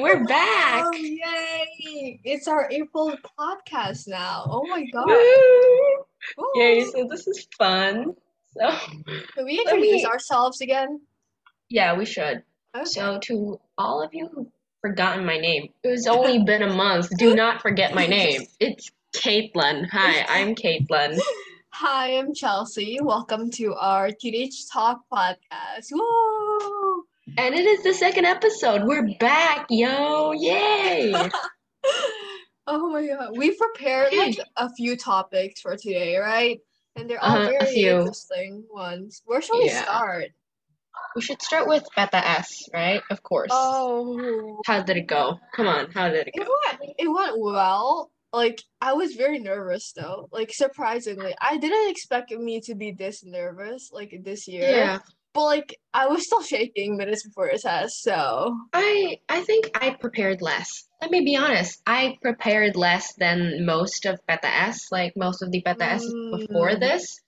We're back. Oh, yay! It's our April podcast now. Oh my god. Yay, so this is fun. So, Can we introduce me- ourselves again? yeah, we should. Okay. So, to all of you who've forgotten my name, it was only been a month. Do not forget my name. It's Caitlin. Hi, I'm Caitlin. Hi, I'm Chelsea. Welcome to our Teenage Talk podcast. Woo! And it is the second episode. We're back, yo! Yay! oh my god. We prepared like a few topics for today, right? And they're all Uh-huh, very interesting ones. Where shall we start? We should start with PTS, right? Of course. Oh, How did it go? Come on, how did it It go? went it went well. Like I was very nervous though. Like surprisingly, I didn't expect me to be this nervous like this year. Yeah. But like I was still shaking minutes before the test, so I I think I prepared less. Let me be honest. I prepared less than most of PTS, like most of the PTS before Mm. this.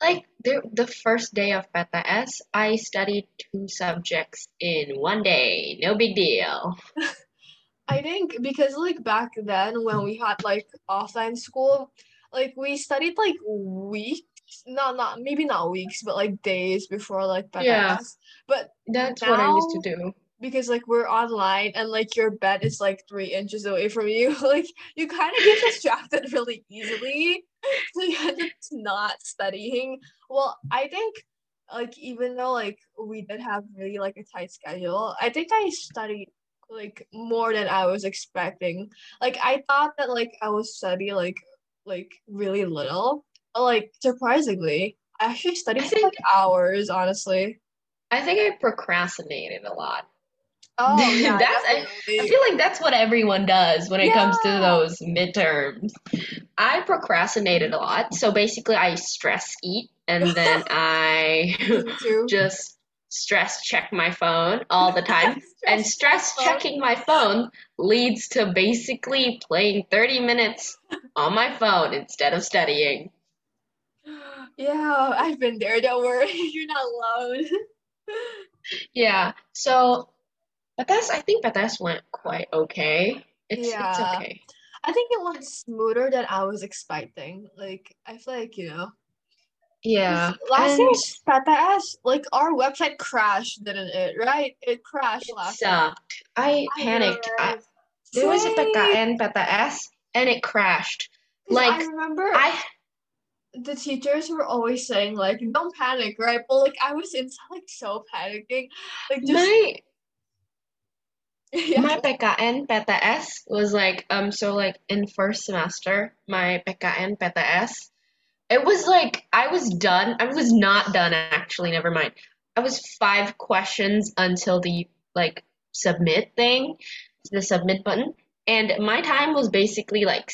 Like the the first day of PTS, I studied two subjects in one day. No big deal. I think because like back then when we had like offline school, like we studied like weeks, not not maybe not weeks, but like days before like beta Yeah. But That's what I used to do. because like we're online and like your bed is like three inches away from you, like you kind of get distracted really easily. So you end up not studying. Well, I think like even though like we did have really like a tight schedule, I think I studied like more than I was expecting. Like I thought that like I would study like like really little. Like surprisingly, I actually studied I for like hours, honestly. I think I procrastinated a lot. Oh yeah, That's- I- I feel like that's what everyone does when it comes to those midterms. I procrastinated a lot. So basically, I stress eat and then I just stress check my phone all the time. and stress checking my phone leads to basically playing 30 minutes on my phone instead of studying. Yeah, I've been there. Don't worry, you're not alone. Yeah, so PTS, I think PTS went quite okay. It's, it's okay. I think it went smoother than I was expecting. Like, I feel like, you know, Yeah. last and year's PTS, like our website crashed, didn't it? Right? It crashed it last year. sucked. I I panicked. I, there was a Same. PKN PTS and it crashed. Like I remember I the teachers were always saying like, "Don't panic," right? But like, I was inside like so panicking, like just my yeah. my PKN PTS was like um so like in first semester my PKN PTS it was like I was done I was not done actually never mind I was five questions until the like submit thing the submit button and my time was basically like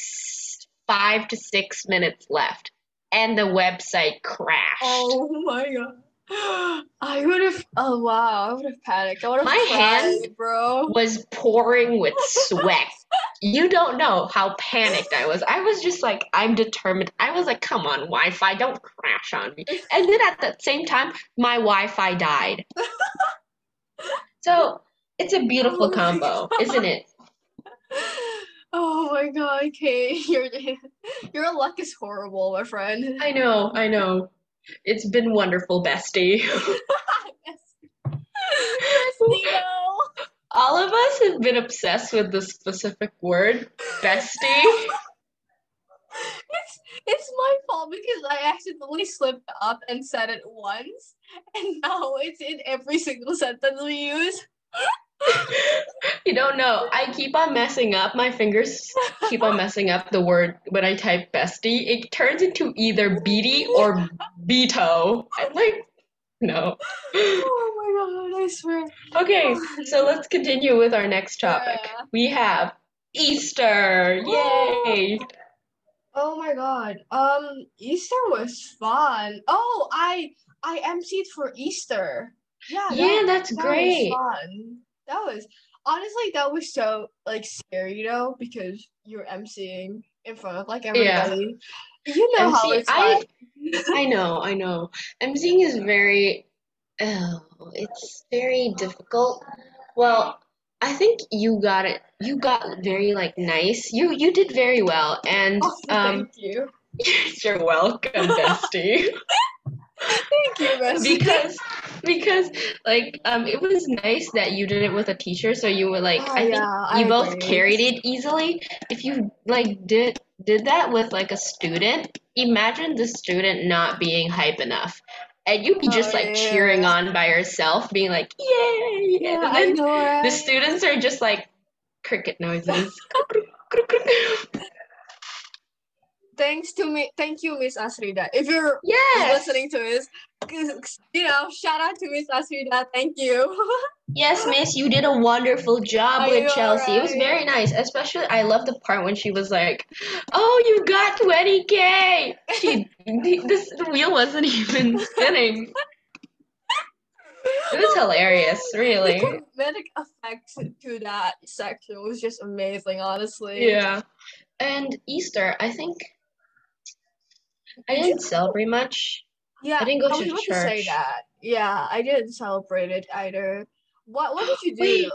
five to six minutes left and the website crashed Oh my god. I would have oh wow, I would have panicked. I would have My cried, hands bro. was pouring with sweat. You don't know how panicked I was. I was just like, I'm determined. I was like, come on, Wi Fi, don't crash on me. And then at the same time, my Wi Fi died. So it's a beautiful Oh combo, isn't it? Oh my god, okay. Your your luck is horrible, my friend. I know, I know. It's been wonderful, bestie. Bestie, All of us have been obsessed with the specific word, bestie. It's it's my fault because I accidentally slipped up and said it once, and now it's in every single sentence we use. You don't know. I keep on messing up. My fingers keep on messing up the word when I type bestie. It turns into either beady or beto. I'm like, no. Oh my god, I swear. Okay, so let's continue with our next topic. Yeah. We have Easter. Yay! Oh my god. Um, Easter was fun. Oh, I I emceed for Easter. Yeah, that, Yeah, that's that great. was fun. That was honestly that was so like scary, you know, because you're emceeing in front of like everybody. Yeah. You know how it's I like. I know, I know. Emceeing is very oh, it's very difficult. Well, I think you got it. You got very like nice. You you did very well, and Oh, um, thank you. you're welcome, bestie. Thank you, bestie. because because like um, it was nice that you did it with a teacher, so you were like Oh, I think yeah, I you both agree. carried it easily. If you like did did that with like a student, imagine the student not being hype enough. And you'd be just Oh, like cheering on by yourself, being like, "Yay!" Yeah, and I know, right? the students are just like cricket noises. Thanks to me. Thank you, Miss Asrida. If you're yes, listening to this, you know, shout out to Miss Asrida. Thank you. yes, Miss, you did a wonderful job I with Chelsea. It was very nice. Especially, I love the part when she was like, "Oh, you got 20k." She, this the wheel wasn't even spinning. It was hilarious, The really. comedic effect to that section was just amazing, honestly. Yeah. And Easter, I think I didn't celebrate much. Yeah, I didn't go was to about to say that. Yeah, I didn't celebrate it either. What What did you do? Wait.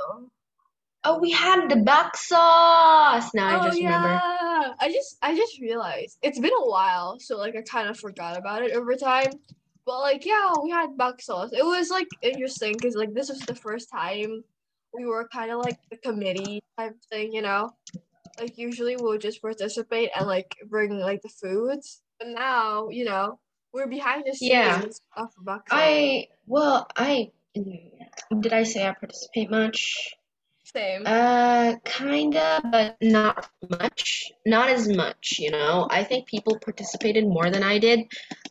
Oh, we had the baksos. Now I oh just yeah, remember. I just I just realized it's been a while, so like I kind of forgot about it over time. But like yeah, we had baksos. It was like interesting because like this was the first time we were kind of like the committee type thing, you know. Like usually we'll just participate and like bring like the foods, but now you know we're behind the scenes Yeah. of buck. I well, I did I say I participate much? Same. Uh, kinda, but not much. Not as much, you know. I think people participated more than I did,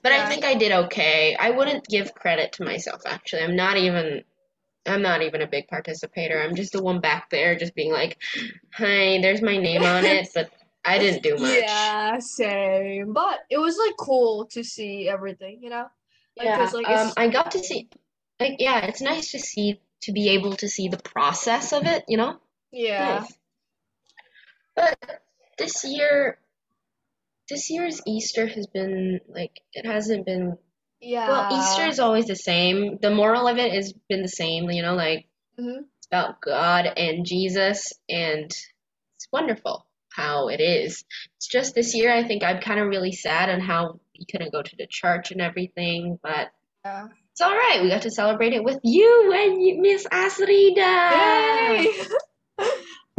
but I think I did okay. I wouldn't give credit to myself actually. I'm not even I'm not even a big participator. I'm just the one back there just being like, "Hi, there's my name on it," but I didn't do much. Yeah, same. But it was like cool to see everything, you know? Like, Yeah, like, um, I got to see, like, yeah, it's nice to see, to be able to see the process of it, you know? Yeah. Nice. But this year, this year's Easter has been, like, it hasn't been, Yeah. well, Easter is always the same. The moral of it has been the same, you know, like, Mhm. it's about God and Jesus, and it's wonderful how it is. It's just this year, I think I'm kind of really sad on how we couldn't go to the church and everything, but Yeah. It's all right. We got to celebrate it with you and Miss Asrida. Yay!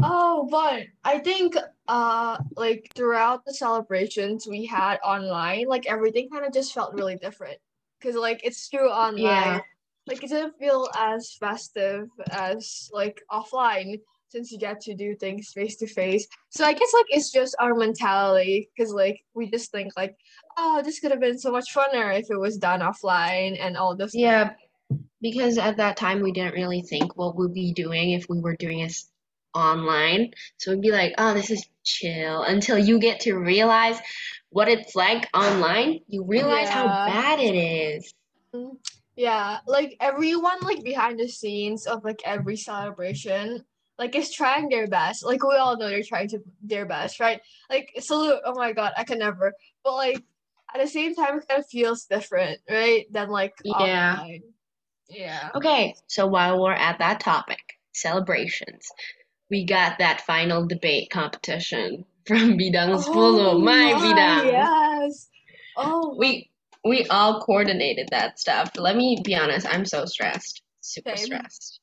Oh, but I think uh like throughout the celebrations we had online, like everything kind of just felt really different. Cause like it's through online. Yeah. Like it didn't feel as festive as like offline since you get to do things face to face. So I guess like it's just our mentality because like we just think like, oh, this could have been so much funner if it was done offline and all this. Yeah, because at that time we didn't really think what we'd be doing if we were doing it online. So we'd be like, oh, this is chill until you get to realize what it's like online. You realize how bad it is. Mm-hmm. Yeah, like everyone like behind the scenes of like every celebration, like is trying their best. Like we all know they're trying to their best, right? Like salute, oh my god, I can never. But like at the same time it kind of feels different, right? Than like Yeah. offline. Yeah. Okay, so while we're at that topic, celebrations, we got that final debate competition from Bidang 10, Oh my my, Bidang. Yes. Oh We we all coordinated that stuff. Let me be honest, I'm so stressed. Super Same. stressed.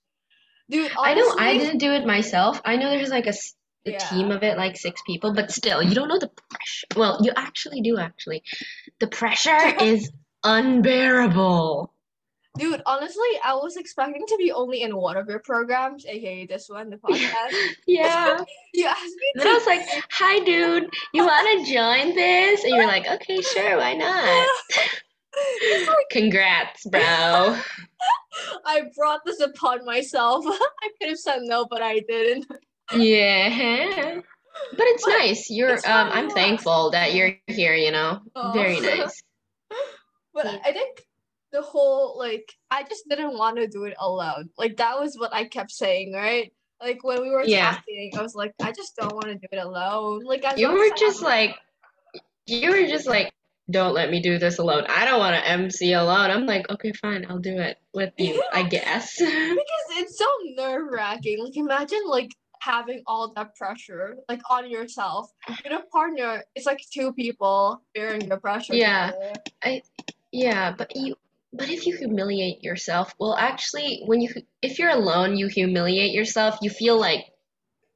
Dude, I know I didn't do it myself. I know there's like a Yeah. team of it, like six people, but still, you don't know the pressure. Well, you actually do, actually. The pressure is unbearable. Dude, honestly, I was expecting to be only in one of your programs, aka this one, the podcast. Yeah. You asked me Then I was like, hi, dude, you want to join this? And you're like, okay, sure, why not? Congrats, bro. I brought this upon myself. I could have said no, but I didn't. Yeah. But it's But nice. You're it's um I'm thankful that you're here, you know. Oh. Very nice. But I think the whole like I just didn't want to do it alone. Like that was what I kept saying, right? Like when we were Yeah. talking, I was like, I just don't want to do it alone. Like I You were just like you were just like don't let me do this alone. I don't want to MC alone. I'm like, okay, fine, I'll do it with you, I guess. because it's so nerve wracking. Like imagine like having all that pressure like on yourself. With a partner, it's like two people bearing the pressure. Yeah. together. Yeah, but you but if you humiliate yourself, well actually when you if you're alone, you humiliate yourself, you feel like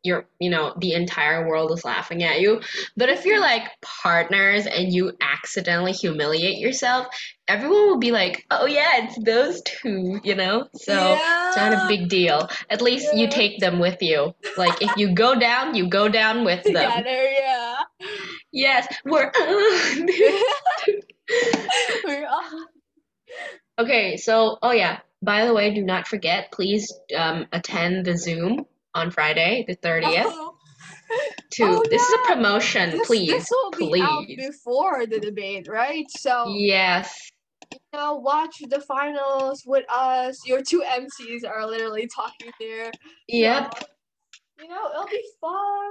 you're you know the entire world is laughing at you. But if you're like partners and you accidentally humiliate yourself, everyone will be like, "Oh yeah, it's those two," you know? So it's not a big deal. At least you take them with you. Like if you go down, you go down with them. Together, yeah. Yes, we're Okay, so oh yeah, by the way, do not forget, please um, attend the Zoom on Friday, the 30th. Oh, To Oh, this is a promotion, this, please. this will be out please. before the debate, right? So Yes. you know, watch the finals with us. Your two MCs are literally talking there. Yep. So, you know, it'll be fun.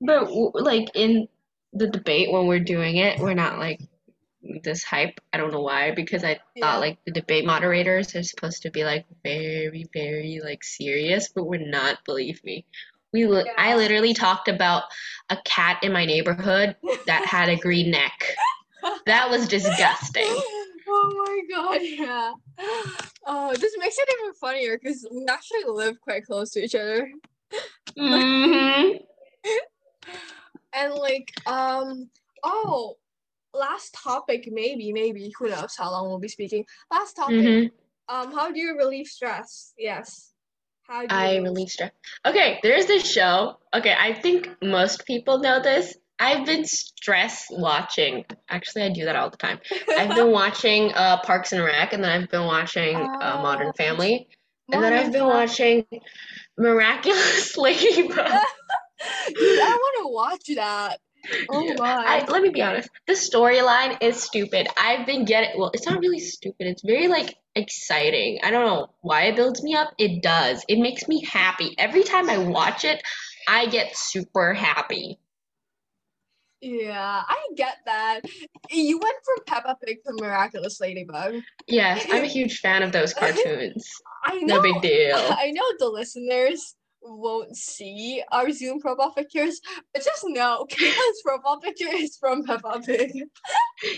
But like in the debate when we're doing it, we're not like this hype. I don't know why, because I Yeah. thought like the debate moderators are supposed to be like very, very like serious, but we're not, believe me. We li- I literally talked about a cat in my neighborhood that had a green neck. That was disgusting. oh my god, yeah. Oh, this makes it even funnier because we actually live quite close to each other. hmm And like, um, oh, last topic, maybe, maybe, who knows how long we'll be speaking. Last topic, hmm um, how do you relieve stress? Yes. How do you I relieve stress. Okay, there's this show. Okay, I think most people know this. I've been stress watching. Actually, I do that all the time. I've been watching uh, Parks and Rec, and then I've been watching uh, Modern Oh, Family, and then I've been watching Miraculous Ladybug. Dude, I want to watch that. Oh Yeah. my. I, let me be honest. The storyline is stupid. I've been getting well. It's not really stupid. It's very like exciting. I don't know why it builds me up. It does. It makes me happy every time I watch it. I get super happy. Yeah, I get that. You went from Peppa Pig to Miraculous Ladybug. Yes, I'm a huge fan of those cartoons. I know. No big deal. I know the listeners won't see our Zoom profile pictures, but just know Kayla's profile picture is from Peppa Pig.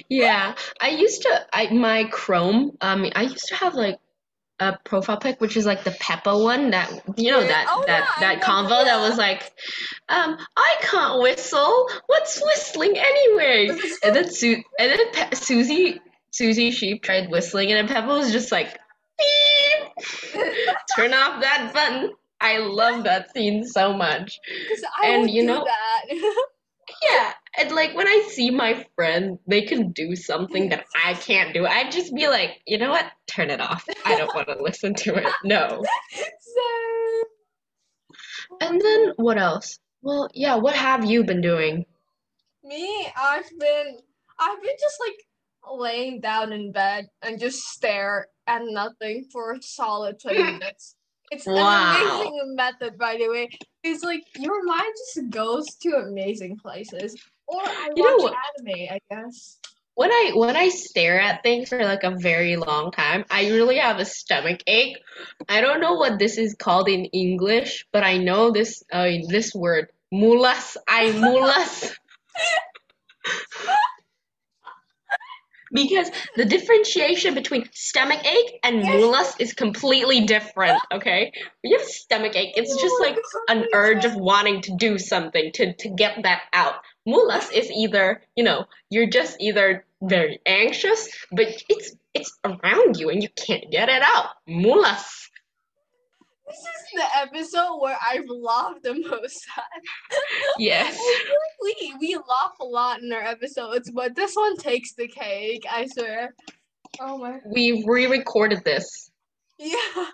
Yeah, I used to. I my Chrome. Um, I used to have like a profile pic, which is like the Peppa one. That you know that Oh, that yeah, that convo that that. was like, um, I can't whistle. What's whistling anyway? And then Su- and then Pe- Susie Susie Sheep tried whistling, and Peppa was just like, beep. Turn off that button. I love that scene so much. Because I And would you do know- that. Yeah, and like when I see my friend, they can do something that I can't do. I'd just be like, you know what? Turn it off. I don't want to listen to it. No. so, And then what else? Well, yeah, what have you been doing? me, I've been, I've been just like laying down in bed and just stare at nothing for a solid 20 minutes. It's Wow. an amazing method, by the way. It's like your mind just goes to amazing places. Or I You watch anime, I guess. When I when I stare at things for like a very long time, I really have a stomach ache. I don't know what this is called in English, but I know this uh, this word mulas. I mulas. Because the differentiation between stomach ache and Yes. mulas is completely different, okay? When you have stomach ache, it's just like an urge of wanting to do something to, to get that out. Mulas is either, you know, you're just either very anxious, but it's it's around you and you can't get it out. Mulas. This is the episode where I've laughed the most. Yes. I feel like we we laugh a lot in our episodes, but this one takes the cake. I swear. Oh my. We re-recorded this. Yeah,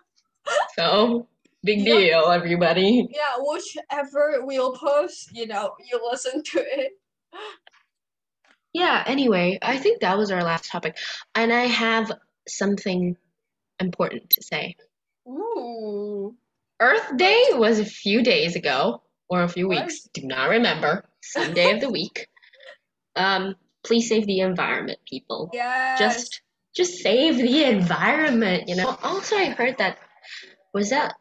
So, big deal, everybody. yeah. Whichever we'll post, you know, you listen to it. Yeah, anyway, I think that was our last topic. And I have something important to say. Ooh. Earth Day was a few days ago, or a few weeks, do not remember. Some day of the week. Um, please save the environment, people. Yes. Just just save the environment, you know. Also I heard that was that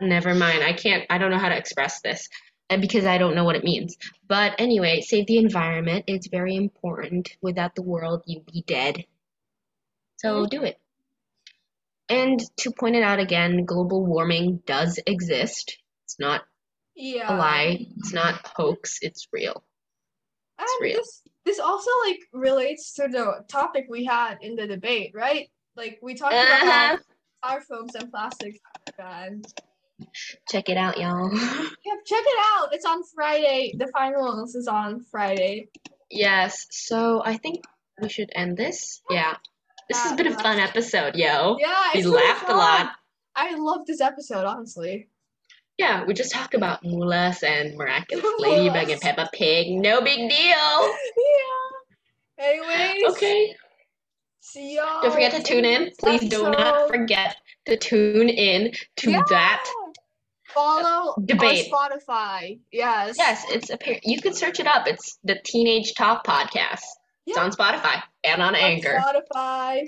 never mind. I can't. I don't know how to express this uh, because I don't know what it means. But anyway, save the environment. It's very important. Without the world, you'd be dead. So Mhm. do it. And to point it out again, global warming does exist. It's not Yeah. a lie. It's not hoax. It's real. And real. this this also like relates to the topic we had in the debate, right? Like we talked about Uh-huh. how styrofoams and plastics are. Check it out, y'all. Yeah, check it out. It's on Friday. The finals is on Friday. yes. So I think we should end this. Yeah. This has been a fun episode, yo. Yeah, We it's laughed a lot. I love this episode, honestly. Yeah, we just talked about Mulas and Miraculous Ladybug and. Peppa Pig. No big deal. Yeah. Anyways. Okay. See y'all. Don't forget to tune in. Please do not forget to tune in to Yeah. that. Follow Debate. on Spotify. Yes. Yes, it's apparent. You can search it up. It's the Teenage Talk Podcast. Yeah. It's on Spotify and on On Anchor. Spotify.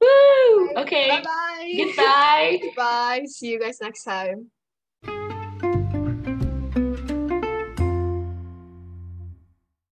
Woo! Okay. Bye bye. Goodbye. Bye. See you guys next time.